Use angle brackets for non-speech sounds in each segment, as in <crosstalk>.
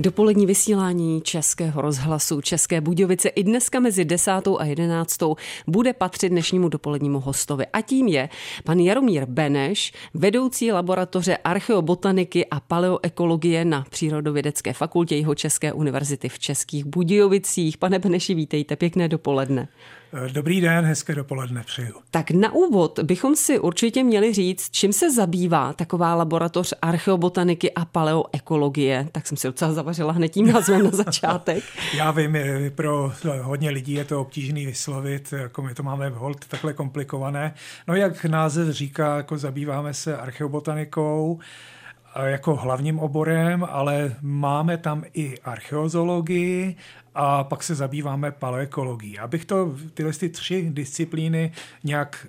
Dopolední vysílání Českého rozhlasu České Budějovice i dneska mezi 10. a 11. bude patřit dnešnímu dopolednímu hostovi. A tím je pan Jaromír Beneš, vedoucí laboratoře archeobotaniky a paleoekologie na Přírodovědecké fakultě jeho České univerzity v Českých Budějovicích. Pane Beneši, vítejte, pěkné dopoledne. Dobrý den, hezké dopoledne přeju. Tak na úvod bychom si určitě měli říct, čím se zabývá taková laboratoř archeobotaniky a paleoekologie. Tak jsem si docela zavařila hned tím názvem na začátek. <laughs> Já vím, pro hodně lidí je to obtížný vyslovit, jako my to máme hold takhle komplikované. No jak název říká, jako zabýváme se archeobotanikou, jako hlavním oborem, ale máme tam i archeozologii a pak se zabýváme paleokologií. Abych to, tyhle ty tři disciplíny nějak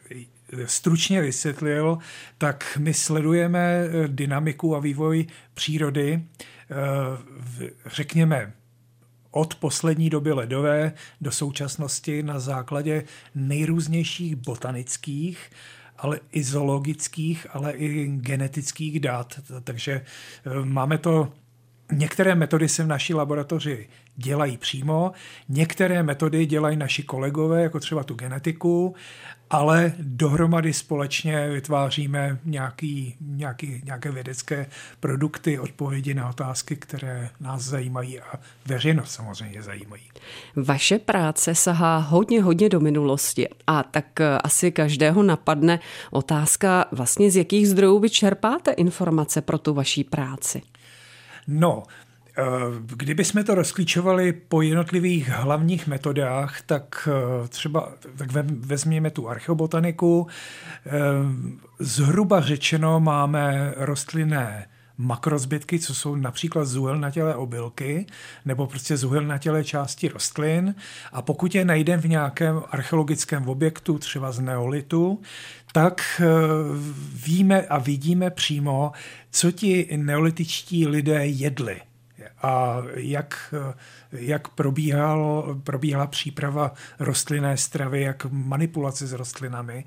stručně vysvětlil, tak my sledujeme dynamiku a vývoj přírody, eh, řekněme, od poslední doby ledové do současnosti na základě nejrůznějších botanických ale i zoologických, ale i genetických dat. Takže eh, máme to Některé metody se v naší laboratoři dělají přímo, některé metody dělají naši kolegové, jako třeba tu genetiku, ale dohromady společně vytváříme nějaký, nějaký, nějaké vědecké produkty, odpovědi na otázky, které nás zajímají a veřejnost samozřejmě zajímají. Vaše práce sahá hodně, hodně do minulosti a tak eh, asi každého napadne otázka vlastně z jakých zdrojů vy čerpáte informace pro tu vaší práci? No, Kdyby jsme to rozklíčovali po jednotlivých hlavních metodách, tak eh, třeba tak vezměme tu archeobotaniku. Eh, zhruba řečeno máme rostlinné makrozbytky, co jsou například zuhelnatělé obilky nebo prostě zuhelnatělé části rostlin. A pokud je najdeme v nějakém archeologickém objektu, třeba z neolitu, tak víme a vidíme přímo, co ti neolitičtí lidé jedli a jak, jak probíhal, probíhala příprava rostlinné stravy, jak manipulace s rostlinami.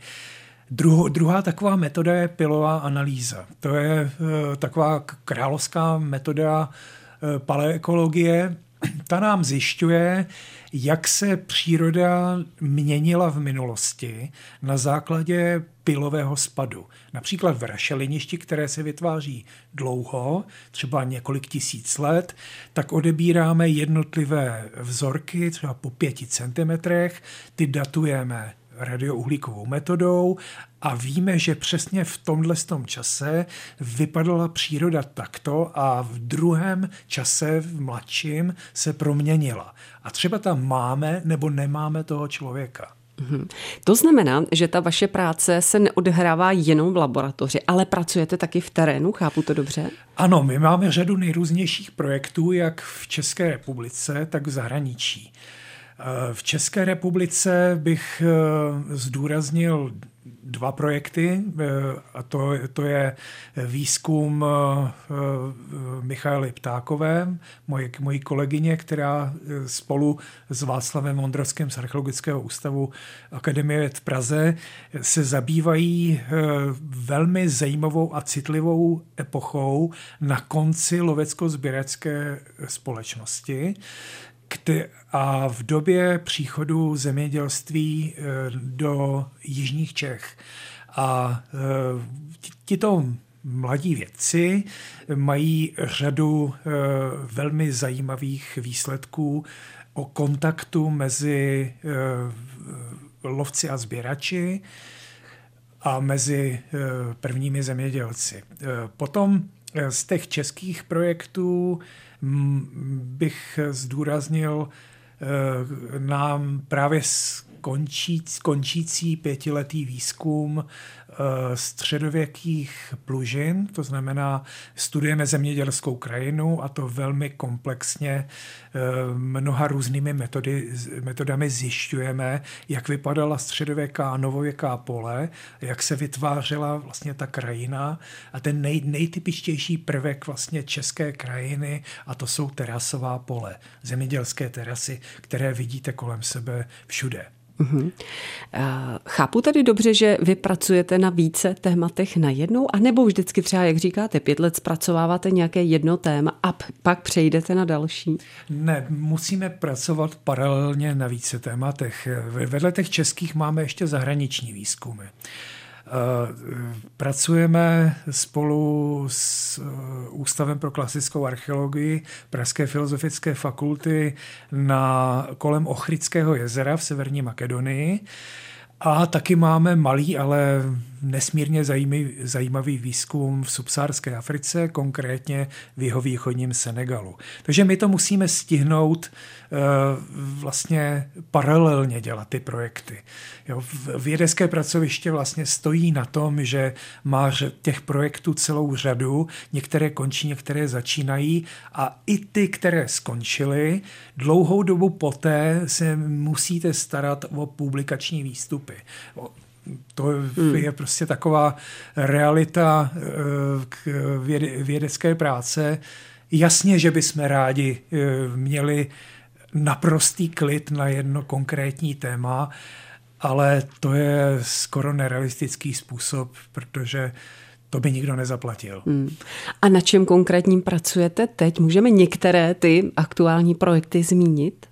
Druho, druhá taková metoda je pilová analýza. To je uh, taková královská metoda uh, paleekologie. Ta nám zjišťuje, jak se příroda měnila v minulosti na základě pilového spadu. Například v rašeliništi, které se vytváří dlouho, třeba několik tisíc let, tak odebíráme jednotlivé vzorky, třeba po pěti centimetrech, ty datujeme radiouhlíkovou metodou a víme, že přesně v tomhle tom čase vypadala příroda takto a v druhém čase, v mladším, se proměnila. A třeba tam máme nebo nemáme toho člověka. Mhm. To znamená, že ta vaše práce se neodhrává jenom v laboratoři, ale pracujete taky v terénu, chápu to dobře? Ano, my máme řadu nejrůznějších projektů, jak v České republice, tak v zahraničí. V České republice bych eh, zdůraznil dva projekty eh, a to, to je výzkum eh, Michaely Ptákové, moje, mojí kolegyně, která spolu s Václavem Ondrovským z Archeologického ústavu Akademie v Praze se zabývají velmi zajímavou a citlivou epochou na konci lovecko-sběrecké společnosti, a v době příchodu zemědělství eh, do jižních Čech. A eh, tito mladí vědci mají řadu eh, velmi zajímavých výsledků o kontaktu mezi lovci a sběrači a mezi prvními zemědělci. Potom z těch českých projektů bych zdůraznil eh, nám právě končí, končící pětiletý výzkum středověkých plužin, to znamená, studujeme zemědělskou krajinu a to velmi komplexně eh, mnoha různými metody, metodami zjišťujeme, jak vypadala středověká a novověká pole, jak se vytvářela vlastně ta krajina a ten nej, nejtypičtější prvek vlastně české krajiny a to jsou terasová pole, zemědělské terasy, které vidíte kolem sebe všude. Uh-huh. Chápu tedy dobře, že vy pracujete na více tématech najednou, anebo vždycky třeba, jak říkáte, pět let zpracováváte nějaké jedno téma a pak přejdete na další? Ne, musíme pracovat paralelně na více tématech. Vedle těch českých máme ještě zahraniční výzkumy. Pracujeme spolu s Ústavem pro klasickou archeologii Pražské filozofické fakulty na kolem Ochrického jezera v Severní Makedonii. A taky máme malý, ale nesmírně zajímavý, výzkum v subsárské Africe, konkrétně v jeho východním Senegalu. Takže my to musíme stihnout uh, vlastně paralelně dělat ty projekty. Jo, vědecké pracoviště vlastně stojí na tom, že má těch projektů celou řadu, některé končí, některé začínají a i ty, které skončily, dlouhou dobu poté se musíte starat o publikační výstupy. To hmm. je prostě taková realita eh, vědecké práce. Jasně, že bychom rádi eh, měli naprostý klid na jedno konkrétní téma, ale to je skoro nerealistický způsob, protože to by nikdo nezaplatil. Hmm. A na čem konkrétním pracujete teď? Můžeme některé ty aktuální projekty zmínit?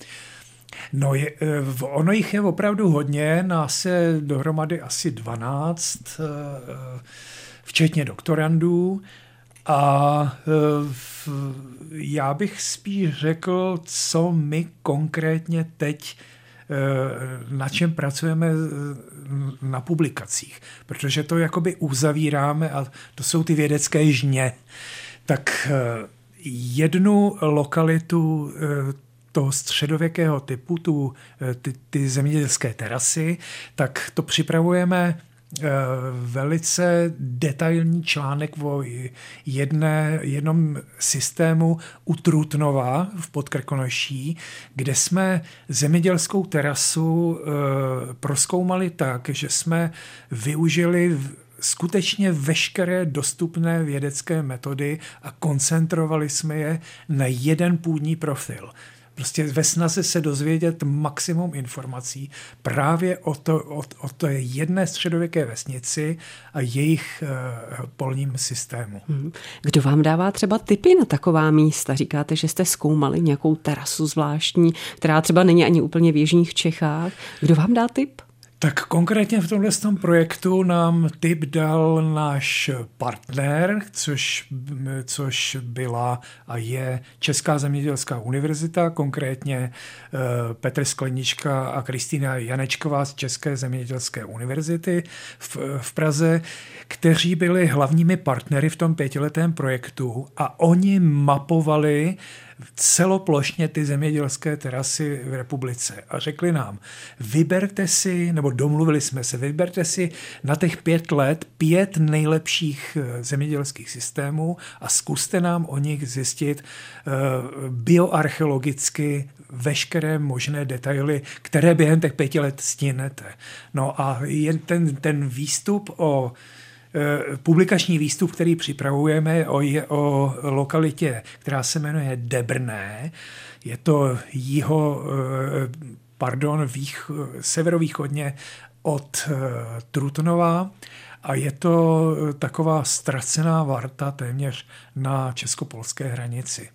No, je, eh, ono jich je opravdu hodně, nás je dohromady asi 12, eh, eh, včetně doktorandů. A já bych spíš řekl, co my konkrétně teď na čem pracujeme na publikacích, protože to jakoby uzavíráme a to jsou ty vědecké žně. Tak jednu lokalitu toho středověkého typu, tu, eh, ty, ty zemědělské terasy, tak to připravujeme eh, velice detailní článek o jedné, jednom systému u Trutnova v Podkrkonoší, kde jsme zemědělskou terasu e, proskoumali tak, že jsme využili skutečně veškeré dostupné vědecké metody a koncentrovali jsme je na jeden půdní profil. Prostě ve snaze se dozvědět maximum informací právě o, to, o, o té jedné středověké vesnici a jejich uh, polním systému. Mhm. Kdo vám dává třeba tipy na taková místa? Říkáte, že jste zkoumali nějakou terasu zvláštní, která třeba není ani úplně v Jižních Čechách. Kdo vám dá tip? Tak konkrétně v tomhle tom projektu nám tip dal náš partner, což, což byla a je Česká zemědělská univerzita, konkrétně eh, Petr Sklenička a Kristýna Janečková z České zemědělské univerzity v, v Praze, kteří byli hlavními partnery v tom pětiletém projektu a oni mapovali celoplošně ty zemědělské terasy v republice a řekli nám, vyberte si, nebo domluvili jsme se, vyberte si na těch pět let pět nejlepších eh, zemědělských systémů a zkuste nám o nich zjistit uh, bioarcheologicky veškeré možné detaily, které během těch pěti let stihnete. No a jen ten, ten výstup o Eh, publikační výstup, který připravujeme o, o lokalitě, která se jmenuje Debrné. Je to jiho, eh, pardon, vých, severovýchodně od eh, Trutnova a je to taková ztracená varta téměř na českopolské hranici.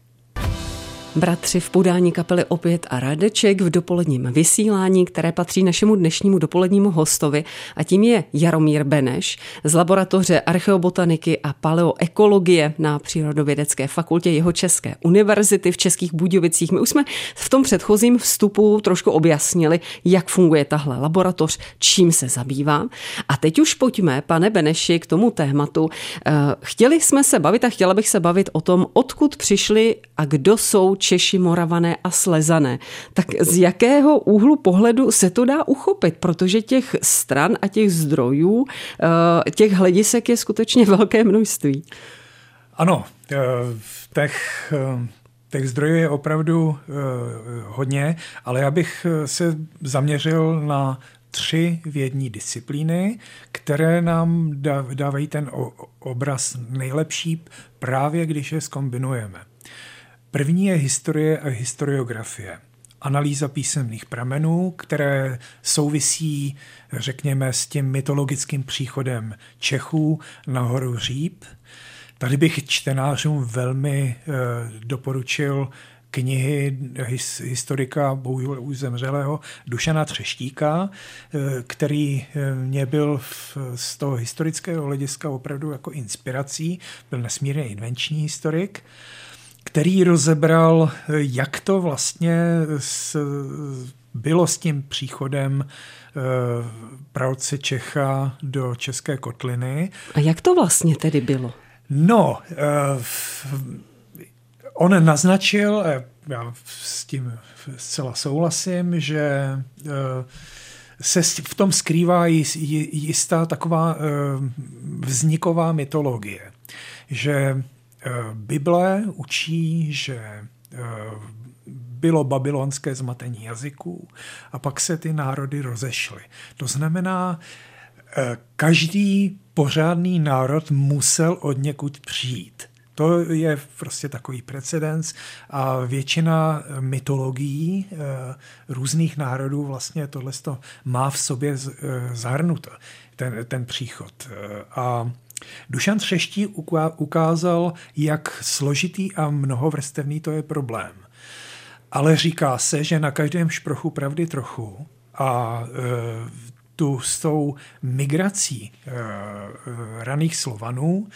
Bratři v podání kapely Opět a Radeček v dopoledním vysílání, které patří našemu dnešnímu dopolednímu hostovi a tím je Jaromír Beneš z laboratoře archeobotaniky a paleoekologie na Přírodovědecké fakultě jeho České univerzity v Českých Budějovicích. My už jsme v tom předchozím vstupu trošku objasnili, jak funguje tahle laboratoř, čím se zabývá. A teď už pojďme, pane Beneši, k tomu tématu. Eh, chtěli jsme se bavit a chtěla bych se bavit o tom, odkud přišli a kdo jsou Češi, Moravané a Slezané. Tak z jakého úhlu pohledu se to dá uchopit? Protože těch stran a těch zdrojů, eh, těch hledisek je skutečně <laughs> velké množství. Ano, eh, těch, eh, těch zdrojů je opravdu hodně, ale já bych se zaměřil na tři vědní disciplíny, které nám dávají ten obraz nejlepší právě když je skombinujeme. První je historie a historiografie. analýza písemných pramenů, které souvisí, řekněme, s tím mytologickým příchodem Čechů na horu Říp. Tady bych čtenářům velmi e, doporučil knihy his, historika bohužel už zemřelého Dušana Třeštíka, eh, který eh, mě byl v, z toho historického hlediska opravdu jako inspirací, byl nesmírně invenční historik, který rozebral, eh, jak to vlastně s, bylo s tím příchodem pravce Čecha do České kotliny. A jak to vlastně tedy bylo? No, On naznačil, já s tím zcela souhlasím, že eh, se v tom skrývá jistá taková eh, vzniková mytologie, že eh, Bible učí, že bylo babylonské zmatení jazyků a pak se ty národy rozešly. To znamená, každý pořádný národ musel od někud přijít. To je prostě takový precedens a většina mytologií eh, různých národů vlastně tohle má v sobě eh, zahrnuto, ten, ten příchod. Eh, a Dušan Třeští ukázal, jak složitý a mnohovrstevný to je problém. Ale říká se, že na každém šprochu pravdy trochu a tu s tou migrací raných Slovanů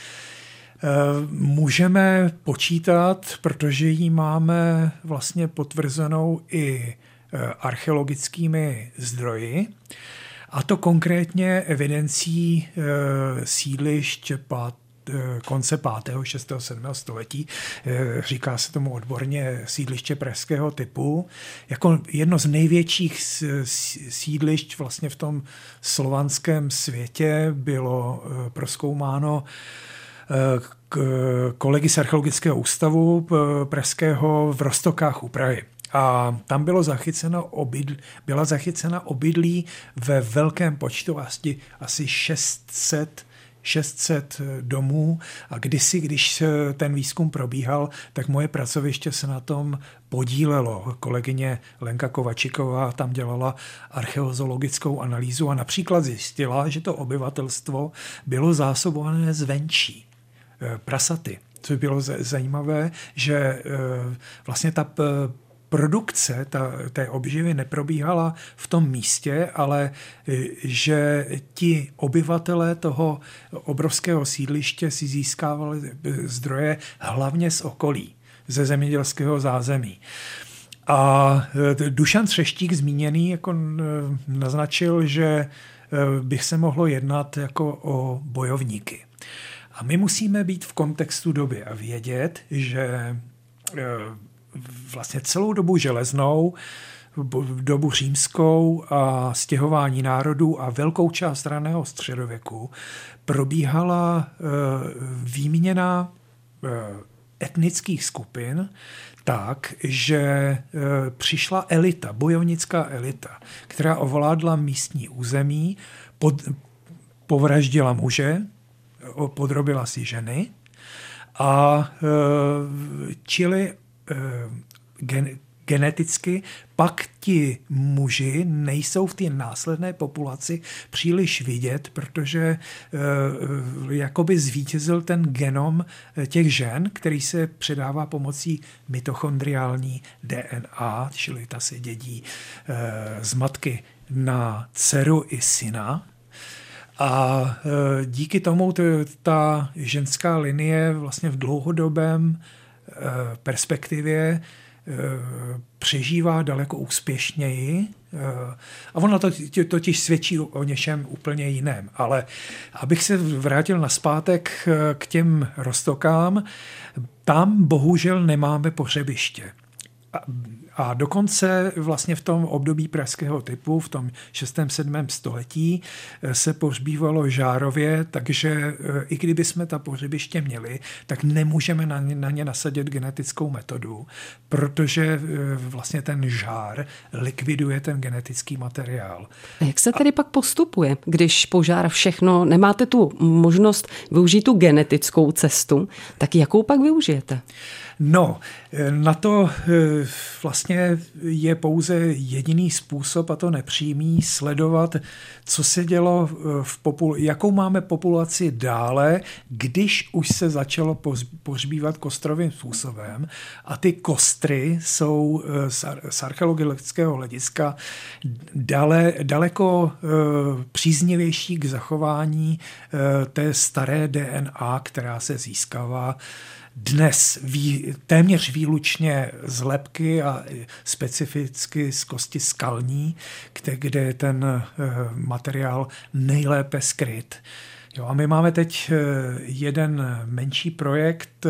Eh, můžeme počítat, protože ji máme vlastně potvrzenou i eh, archeologickými zdroji, a to konkrétně evidencí eh, sídlišť konce 5., 6., 7. století. Říká se tomu odborně sídliště pražského typu. Jako jedno z největších sídlišť vlastně v tom slovanském světě bylo proskoumáno kolegy z archeologického ústavu Pražského v Rostokách u Prahy. A tam bylo zachyceno obydl, byla zachycena obydlí ve velkém počtu, asi, asi 600 600 domů a kdysi, když ten výzkum probíhal, tak moje pracoviště se na tom podílelo. Kolegyně Lenka Kovačiková tam dělala archeozologickou analýzu a například zjistila, že to obyvatelstvo bylo zásobované zvenčí. Eh, prasaty. Co bylo zajímavé, že eh, vlastně ta produkce ta, té obživy neprobíhala v tom místě, ale eh, že ti obyvatelé toho obrovského sídliště si získávali zdroje hlavně z okolí, ze zemědělského zázemí. A Dušan Třeštík zmíněný jako naznačil, že bych se mohlo jednat jako o bojovníky. A my musíme být v kontextu doby a vědět, že vlastně celou dobu železnou, dobu římskou a stěhování národů a velkou část raného středověku probíhala eh, výměna eh, etnických skupin tak, že přišla elita, bojovnická elita, která ovládla místní území, pod, povraždila muže, podrobila si ženy a čili gen, geneticky pak ti muži nejsou v té následné populaci příliš vidět, protože e, jakoby zvítězil ten genom těch žen, který se předává pomocí mitochondriální DNA, čili ta se dědí e, z matky na dceru i syna. A e, díky tomu ta ženská linie vlastně v dlouhodobém e, perspektivě e, přežívá daleko úspěšněji. A ono to totiž svědčí o něčem úplně jiném. Ale abych se vrátil na zpátek k těm rostokám, tam bohužel nemáme pohřebiště. A dokonce vlastně v tom období pražského typu, v tom 6. 7. století, eh, se pohřbívalo žárově, takže eh, i kdyby jsme ta pohřebiště měli, tak nemůžeme na ně, na ně nasadit genetickou metodu, protože eh, vlastně ten žár likviduje ten genetický materiál. A jak se tedy A... pak postupuje, když požár všechno, nemáte tu možnost využít tu genetickou cestu, tak jakou pak využijete? No, na to vlastně je pouze jediný způsob, a to nepřímý, sledovat, co se dělo v popul- jakou máme populaci dále, když už se začalo pohřbívat kostrovým způsobem. A ty kostry jsou z archeologického hlediska dale, daleko příznivější k zachování té staré DNA, která se získává dnes vý, téměř výlučně z lepky a specificky z kosti skalní, kde, kde je ten eh, materiál nejlépe skryt. Jo, a my máme teď eh, jeden menší projekt eh,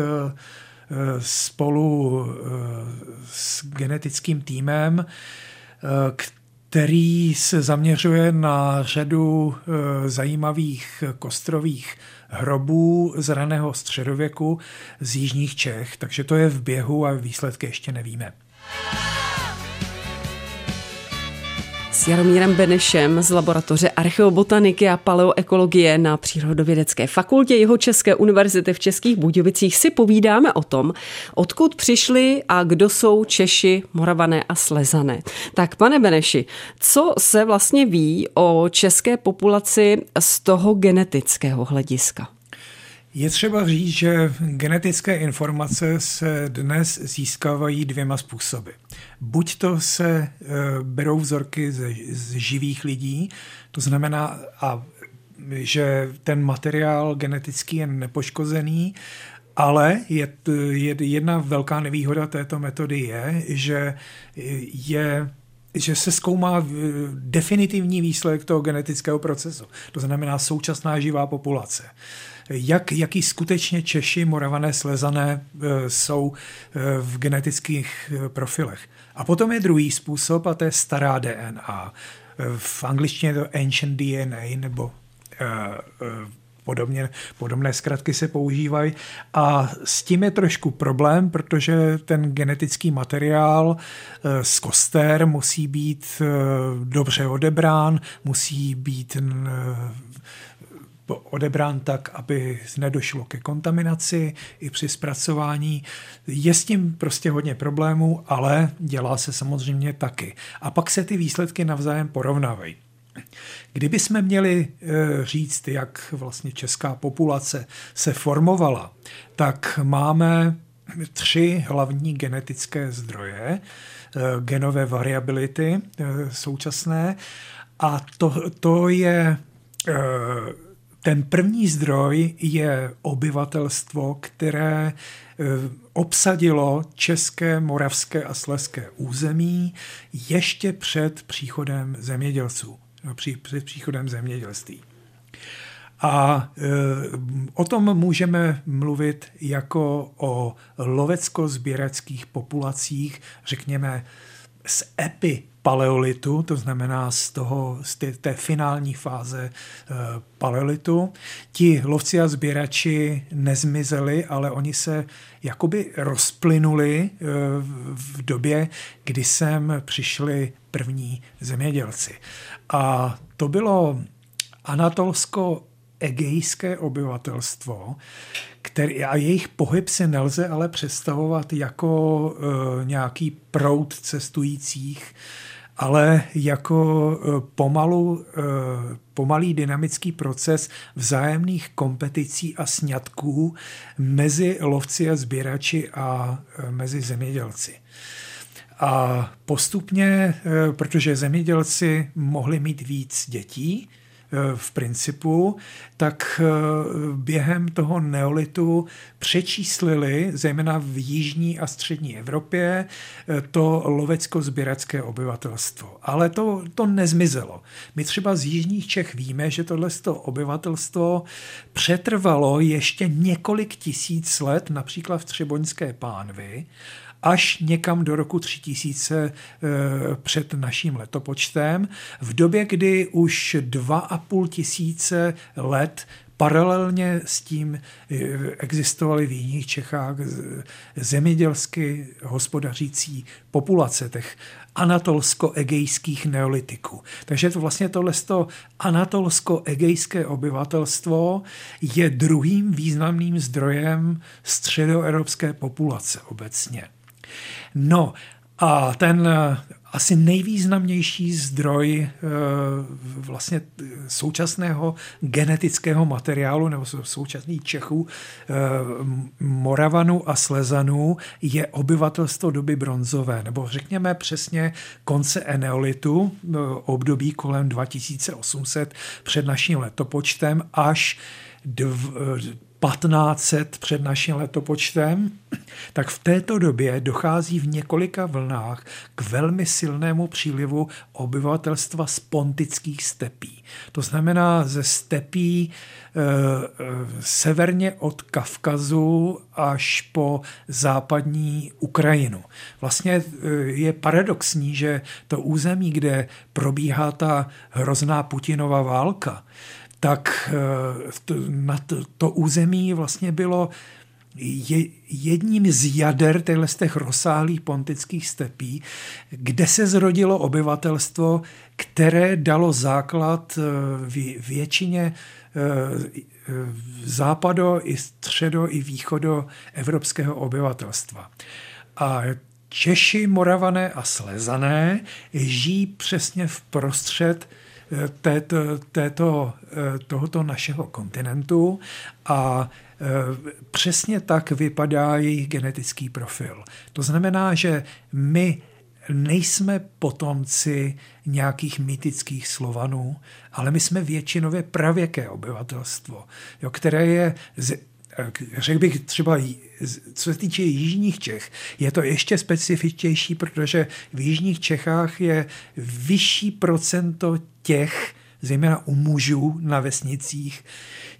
spolu s genetickým týmem, který se zaměřuje na řadu zajímavých kostrových hrobů z raného středověku z jižních Čech, takže to je v běhu a výsledky ještě nevíme. S Jaromírem Benešem z laboratoře archeobotaniky a paleoekologie na Přírodovědecké fakultě jeho České univerzity v Českých Budějovicích si povídáme o tom, odkud přišli a kdo jsou Češi, Moravané a Slezané. Tak pane Beneši, co se vlastně ví o české populaci z toho genetického hlediska? Je třeba říct, že genetické informace se dnes získávají dvěma způsoby. Buď to se e, berou vzorky z, z živých lidí, to znamená, a, že ten materiál genetický je nepoškozený, ale je, je, jedna velká nevýhoda této metody je, že je že se zkoumá definitivní výsledek toho genetického procesu. To znamená současná živá populace jak, jaký skutečně Češi, Moravané, Slezané e, jsou e, v genetických e, profilech. A potom je druhý způsob a to je stará DNA. V angličtině je to ancient DNA nebo podobně, podobné zkratky se používají. A s tím je trošku problém, protože ten genetický materiál z koster musí být dobře odebrán, musí být odebrán tak, aby nedošlo ke kontaminaci i při zpracování. Je s tím prostě hodně problémů, ale dělá se samozřejmě taky. A pak se ty výsledky navzájem porovnávají. Kdyby jsme měli eh, říct, jak vlastně česká populace se formovala, tak máme tři hlavní genetické zdroje eh, genové variability eh, současné a to, to je ten první zdroj je obyvatelstvo, které eh, obsadilo české, moravské a sleské území ještě před příchodem zemědělců, no, před příchodem zemědělství. A e, o tom můžeme mluvit jako o lovecko-sběrackých populacích, řekněme, z epi paleolitu, to znamená z, toho, z té, té finální fáze e, paleolitu. Ti lovci a sběrači nezmizeli, ale oni se jakoby rozplynuli e, v době, kdy sem přišli první zemědělci. A to bylo anatolsko egejské obyvatelstvo, který, a jejich pohyb si nelze ale představovat jako e, nějaký proud cestujících, ale jako e, pomalu, e, pomalý dynamický proces vzájemných kompeticí a sňatků mezi lovci a sběrači a e, mezi zemědělci. A postupně, protože zemědělci mohli mít víc dětí, v principu, tak eh, během toho neolitu přečíslili, zejména v jižní a střední Evropě, eh, to lovecko-sběracké obyvatelstvo. Ale to, to nezmizelo. My třeba z jižních Čech víme, že tohle obyvatelstvo přetrvalo ještě několik tisíc let, například v Třeboňské pánvi, až někam do roku 3000 eh, před naším letopočtem, v době, kdy už 2,5 tisíce let paralelně s tím existovaly v jiných Čechách zemědělsky hospodařící populace těch anatolsko-egejských neolitiků. Takže to vlastně tohle anatolsko-egejské obyvatelstvo je druhým významným zdrojem středoevropské populace obecně. No a ten asi nejvýznamnější zdroj eh, vlastně současného genetického materiálu nebo současných Čechů, eh, Moravanů a Slezanů je obyvatelstvo doby bronzové, nebo řekněme přesně konce Eneolitu, eh, období kolem 2800 před naším letopočtem až 1500 před naším letopočtem, tak v této době dochází v několika vlnách k velmi silnému přílivu obyvatelstva z pontických stepí. To znamená ze stepí e, severně od Kavkazu až po západní Ukrajinu. Vlastně eh, je paradoxní, že to území, kde probíhá ta hrozná Putinova válka, tak eh, na to, to území vlastně bylo je jedním z jader těchto z těch rozsáhlých pontických stepí, kde se zrodilo obyvatelstvo, které dalo základ eh, většině eh, západo, i středo, i východo evropského obyvatelstva. A Češi, Moravané a Slezané žijí přesně v prostřed této, této, tohoto našeho kontinentu a e, přesně tak vypadá jejich genetický profil. To znamená, že my nejsme potomci nějakých mytických slovanů, ale my jsme většinově pravěké obyvatelstvo, jo, které je řekl bych třeba, co se týče jižních Čech, je to ještě specifičtější, protože v jižních Čechách je vyšší procento těch, zejména u mužů na vesnicích,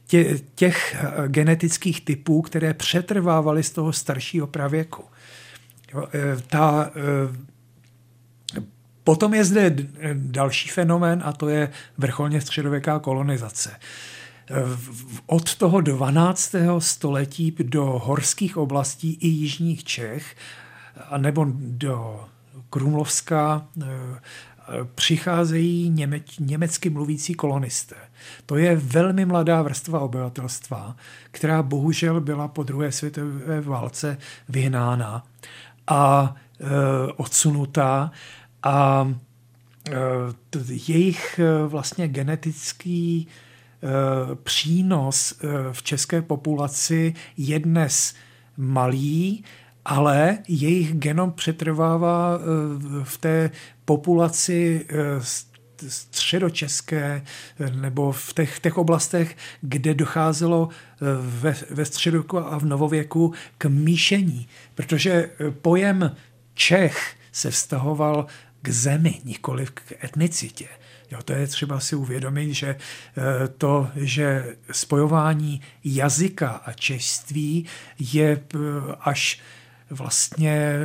tě, těch eh, genetických typů, které přetrvávaly z toho staršího pravěku. Eh, ta, eh, potom je zde další fenomén a to je vrcholně středověká kolonizace od toho 12. století do horských oblastí i jižních Čech, nebo do Krumlovska eh, přicházejí něme, německy mluvící kolonisté. To je velmi mladá vrstva obyvatelstva, která bohužel byla po druhé světové válce vyhnána a e, odsunutá a e, jejich vlastně genetický Eh, přínos eh, v české populaci je dnes malý, ale jejich genom přetrvává eh, v té populaci středočeské nebo v těch, těch oblastech, kde docházelo ve, ve středověku a v novověku k míšení. Protože pojem Čech se vztahoval k zemi, nikoli k etnicitě. Jo, to je třeba si uvědomit, že eh, to, že spojování jazyka a češství je eh, až vlastně eh,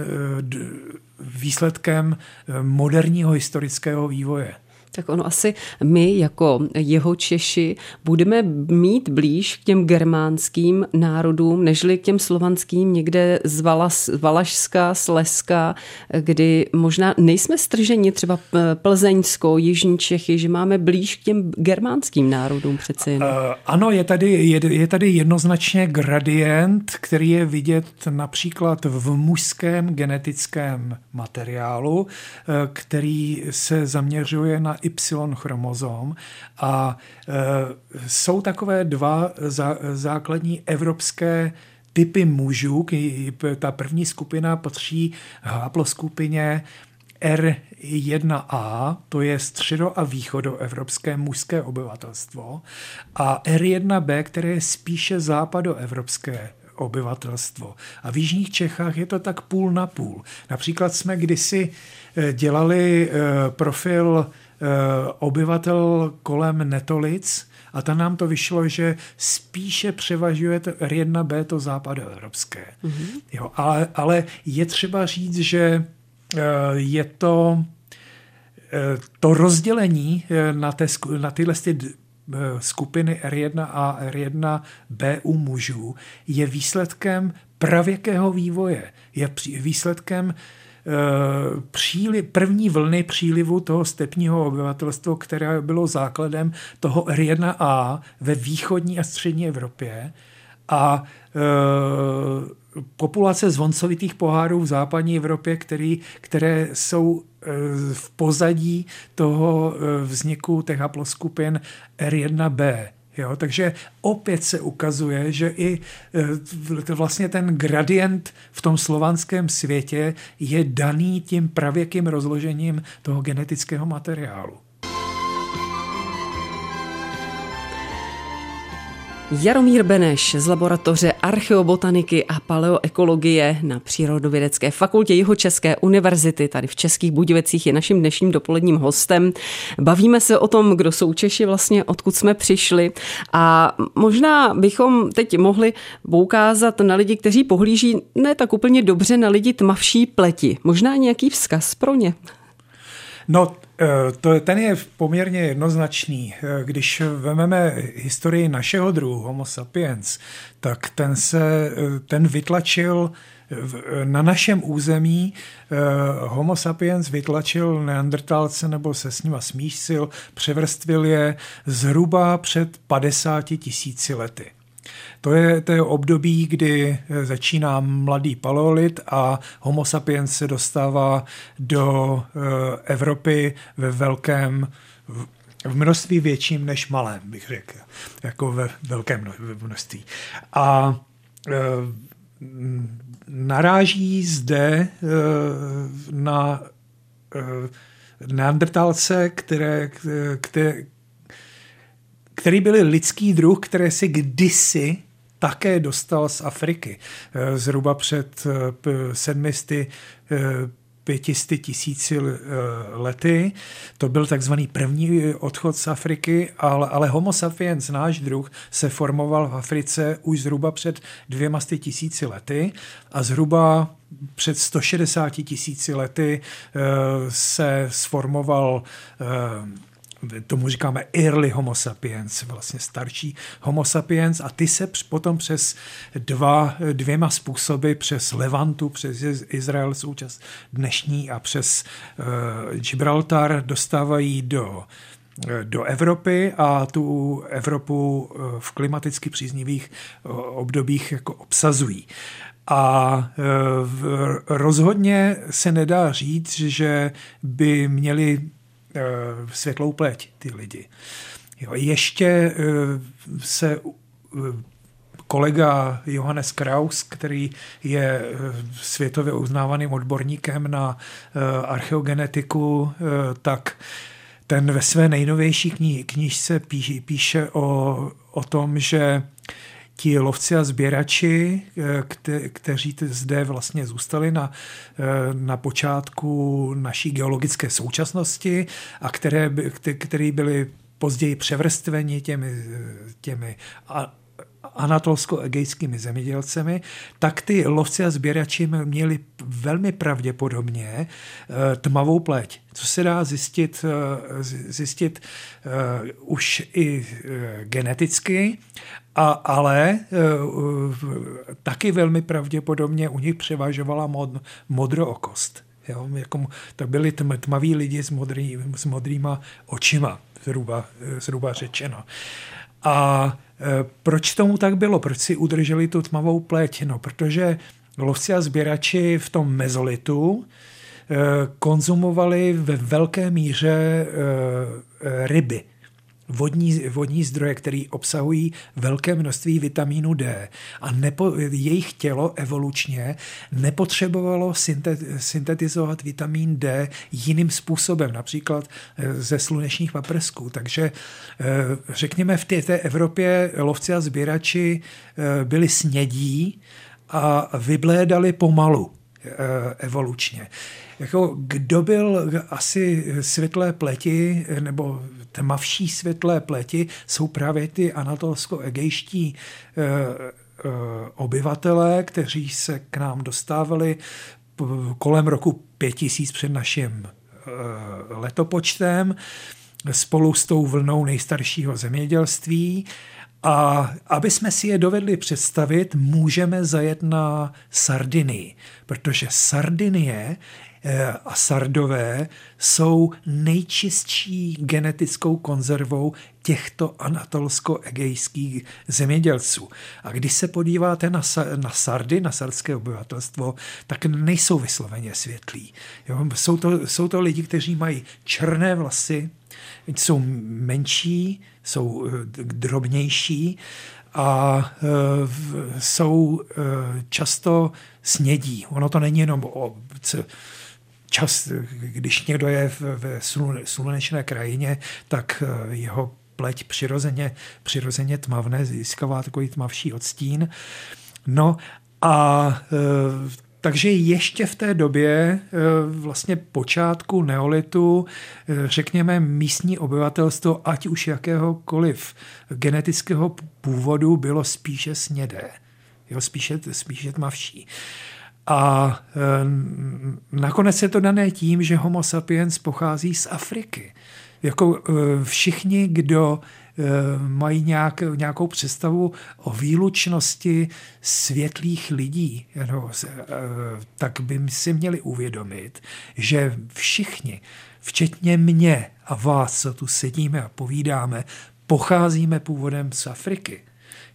výsledkem moderního historického vývoje. Tak ono asi my jako jeho Češi budeme mít blíž k těm germánským národům, nežli k těm slovanským někde z Valas, Valašska, Slezska, kdy možná nejsme strženi třeba Plzeňsko, Jižní Čechy, že máme blíž k těm germánským národům přeci. Uh, ano, je tady, je, je tady jednoznačně gradient, který je vidět například v mužském genetickém materiálu, eh, který se zaměřuje na Y-chromozom a e, jsou takové dva zá, základní evropské typy mužů. Ta první skupina patří haploskupině R1A, to je středo- a východoevropské mužské obyvatelstvo, a R1B, které je spíše západoevropské obyvatelstvo. A v Jižních Čechách je to tak půl na půl. Například jsme kdysi e, dělali e, profil obyvatel kolem Netolic a tam nám to vyšlo, že spíše převažuje to R1B to západoevropské. Mm-hmm. Jo, ale, ale je třeba říct, že eh, je to eh, to rozdělení na, té, na tyhle ty skupiny R1A a R1B u mužů je výsledkem pravěkého vývoje. Je výsledkem Eh, příli, první vlny přílivu toho stepního obyvatelstva, které bylo základem toho R1A ve východní a střední Evropě a e, populace zvoncovitých pohárů v západní Evropě, který, které jsou e, v pozadí toho vzniku těch haploskupin R1B. Jo, takže opět se ukazuje, že i e, vlastně ten gradient v tom slovanském světě je daný tím pravěkým rozložením toho genetického materiálu. Jaromír Beneš z laboratoře archeobotaniky a paleoekologie na Přírodovědecké fakultě Jihočeské univerzity tady v Českých Budějovicích je naším dnešním dopoledním hostem. Bavíme se o tom, kdo jsou Češi vlastně, odkud jsme přišli a možná bychom teď mohli poukázat na lidi, kteří pohlíží ne tak úplně dobře na lidi tmavší pleti. Možná nějaký vzkaz pro ně. No, to, ten je poměrně jednoznačný. Eh, když vezmeme historii našeho druhu, Homo sapiens, tak ten se, eh, ten vytlačil na našem území Homo sapiens vytlačil neandertalce nebo se s nima smíšil, převrstvil je zhruba před 50 tisíci lety. To je, to je období, kdy eh, začíná mladý paleolit a homo sapiens se dostává do eh, Evropy ve velkém v množství větším než malém, bych řekl. Jako ve velkém množství. A e, naráží zde na e, neandertalce, které, které, který byli lidský druh, které si kdysi také dostal z Afriky. Eh, zhruba před eh, sedmisty eh, pětisty tisíci lety. To byl takzvaný první odchod z Afriky, ale, ale homo sapiens, náš druh, se formoval v Africe už zhruba před dvěma tisíci lety a zhruba před 160 tisíci lety se sformoval tomu říkáme early homo sapiens, vlastně starší homo sapiens a ty se potom přes dva, dvěma způsoby, přes Levantu, přes Izrael součas dnešní a přes uh, Gibraltar dostávají do eh, do Evropy a tu Evropu eh, v klimaticky příznivých obdobích jako obsazují. A rozhodně se nedá říct, že by měli světlou pleť ty lidi. Jo, ještě eh, se eh, kolega Johannes Kraus, který je světově uznávaným odborníkem na archeogenetiku, tak ten ve své nejnovější kni- knižce píše, píše o, o tom, že ti lovci a sběrači, eh, kte, kteří zde vlastně zůstali na, eh, na počátku naší geologické současnosti a které, které byly později převrstveni těmi, těmi anatolsko-egejskými zemědělcemi, tak ty lovci a sběrači měli velmi pravděpodobně eh, tmavou pleť, co se dá zjistit, zjistit už i geneticky a, ale taky velmi pravděpodobně u nich převažovala mod, modrookost. Jo? Jako, to byli tm, tmaví lidi s, modrý, s modrýma očima, zhruba, zhruba řečeno. A proč tomu tak bylo? Proč si udrželi tu tmavou pleť? No, protože lovci a sběrači v tom mezolitu konzumovali ve velké míře ryby vodní, vodní zdroje, které obsahují velké množství vitamínu D a nepo, jejich tělo evolučně nepotřebovalo syntetizovat vitamin D jiným způsobem, například eh, ze slunečních paprsků. Takže eh, řekněme v té, té Evropě lovci a sběrači eh, byli snědí a vyblédali pomalu evolučně. Jako, kdo byl asi světlé pleti nebo tmavší světlé pleti jsou právě ty anatolsko-egejští e, e, obyvatelé, kteří se k nám dostávali kolem roku 5000 před naším letopočtem. spolu s tou vlnou nejstaršího zemědělství. A aby jsme si je dovedli představit, můžeme zajet na Sardinii, protože Sardinie Eh, a sardové jsou nejčistší genetickou konzervou těchto anatolsko-egejských zemědělců. A když se podíváte na, na Sardy, na sardské obyvatelstvo, tak nejsou vysloveně světlí. Jo? Jsou, to, jsou to lidi, kteří mají černé vlasy, jsou menší, jsou eh, drobnější a e, jsou e, často snědí. Ono to není jenom o, čas, když někdo je ve slunečné krajině, tak eh, jeho pleť přirozeně, přirozeně tmavné, získává takový tmavší odstín. No a takže ještě v té době, e, vlastně počátku neolitu, e, řekněme místní obyvatelstvo, ať už jakéhokoliv genetického původu, bylo spíše snědé. Jo, spíše, spíše tmavší. A e, nakonec je to dané tím, že Homo sapiens pochází z Afriky. Jako všichni, kdo mají nějak, nějakou představu o výlučnosti světlých lidí, no, tak by si měli uvědomit, že všichni, včetně mě a vás, co tu sedíme a povídáme, pocházíme původem z Afriky.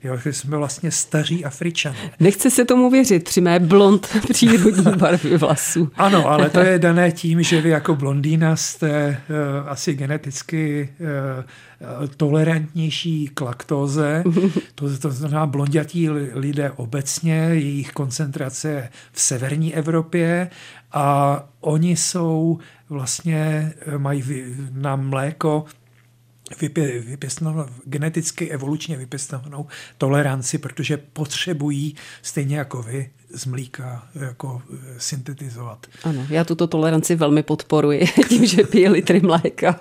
Jo, že jsme vlastně staří Afričané. Nechce se tomu věřit při mé blond <laughs> přírodní barvy vlasů. Ano, ale to je <laughs> dané tím, že vy jako blondýna jste uh, asi geneticky uh, tolerantnější k laktóze. <laughs> To, to znamená blondětí lidé obecně, jejich koncentrace v severní Evropě a oni jsou vlastně, mají na mléko vypě, vypěstnou, geneticky evolučně vypěstovanou toleranci, protože potřebují stejně jako vy z mlíka jako e, syntetizovat. Ano, já tuto toleranci velmi podporuji <laughs> tím, že pije litry mléka.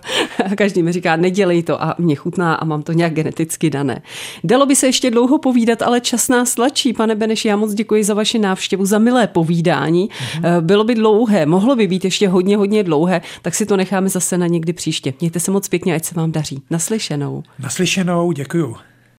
A každý mi říká, nedělej to a mě chutná a mám to nějak geneticky dané. Dalo by se ještě dlouho povídat, ale čas nás tlačí. Pane Beneš, já moc děkuji za vaši návštěvu, za milé povídání. Mhm. Bylo by dlouhé, mohlo by být ještě hodně, hodně dlouhé, tak si to necháme zase na někdy příště. Mějte se moc pěkně, ať se vám daří. Naslyšenou. Naslyšenou, děkuju.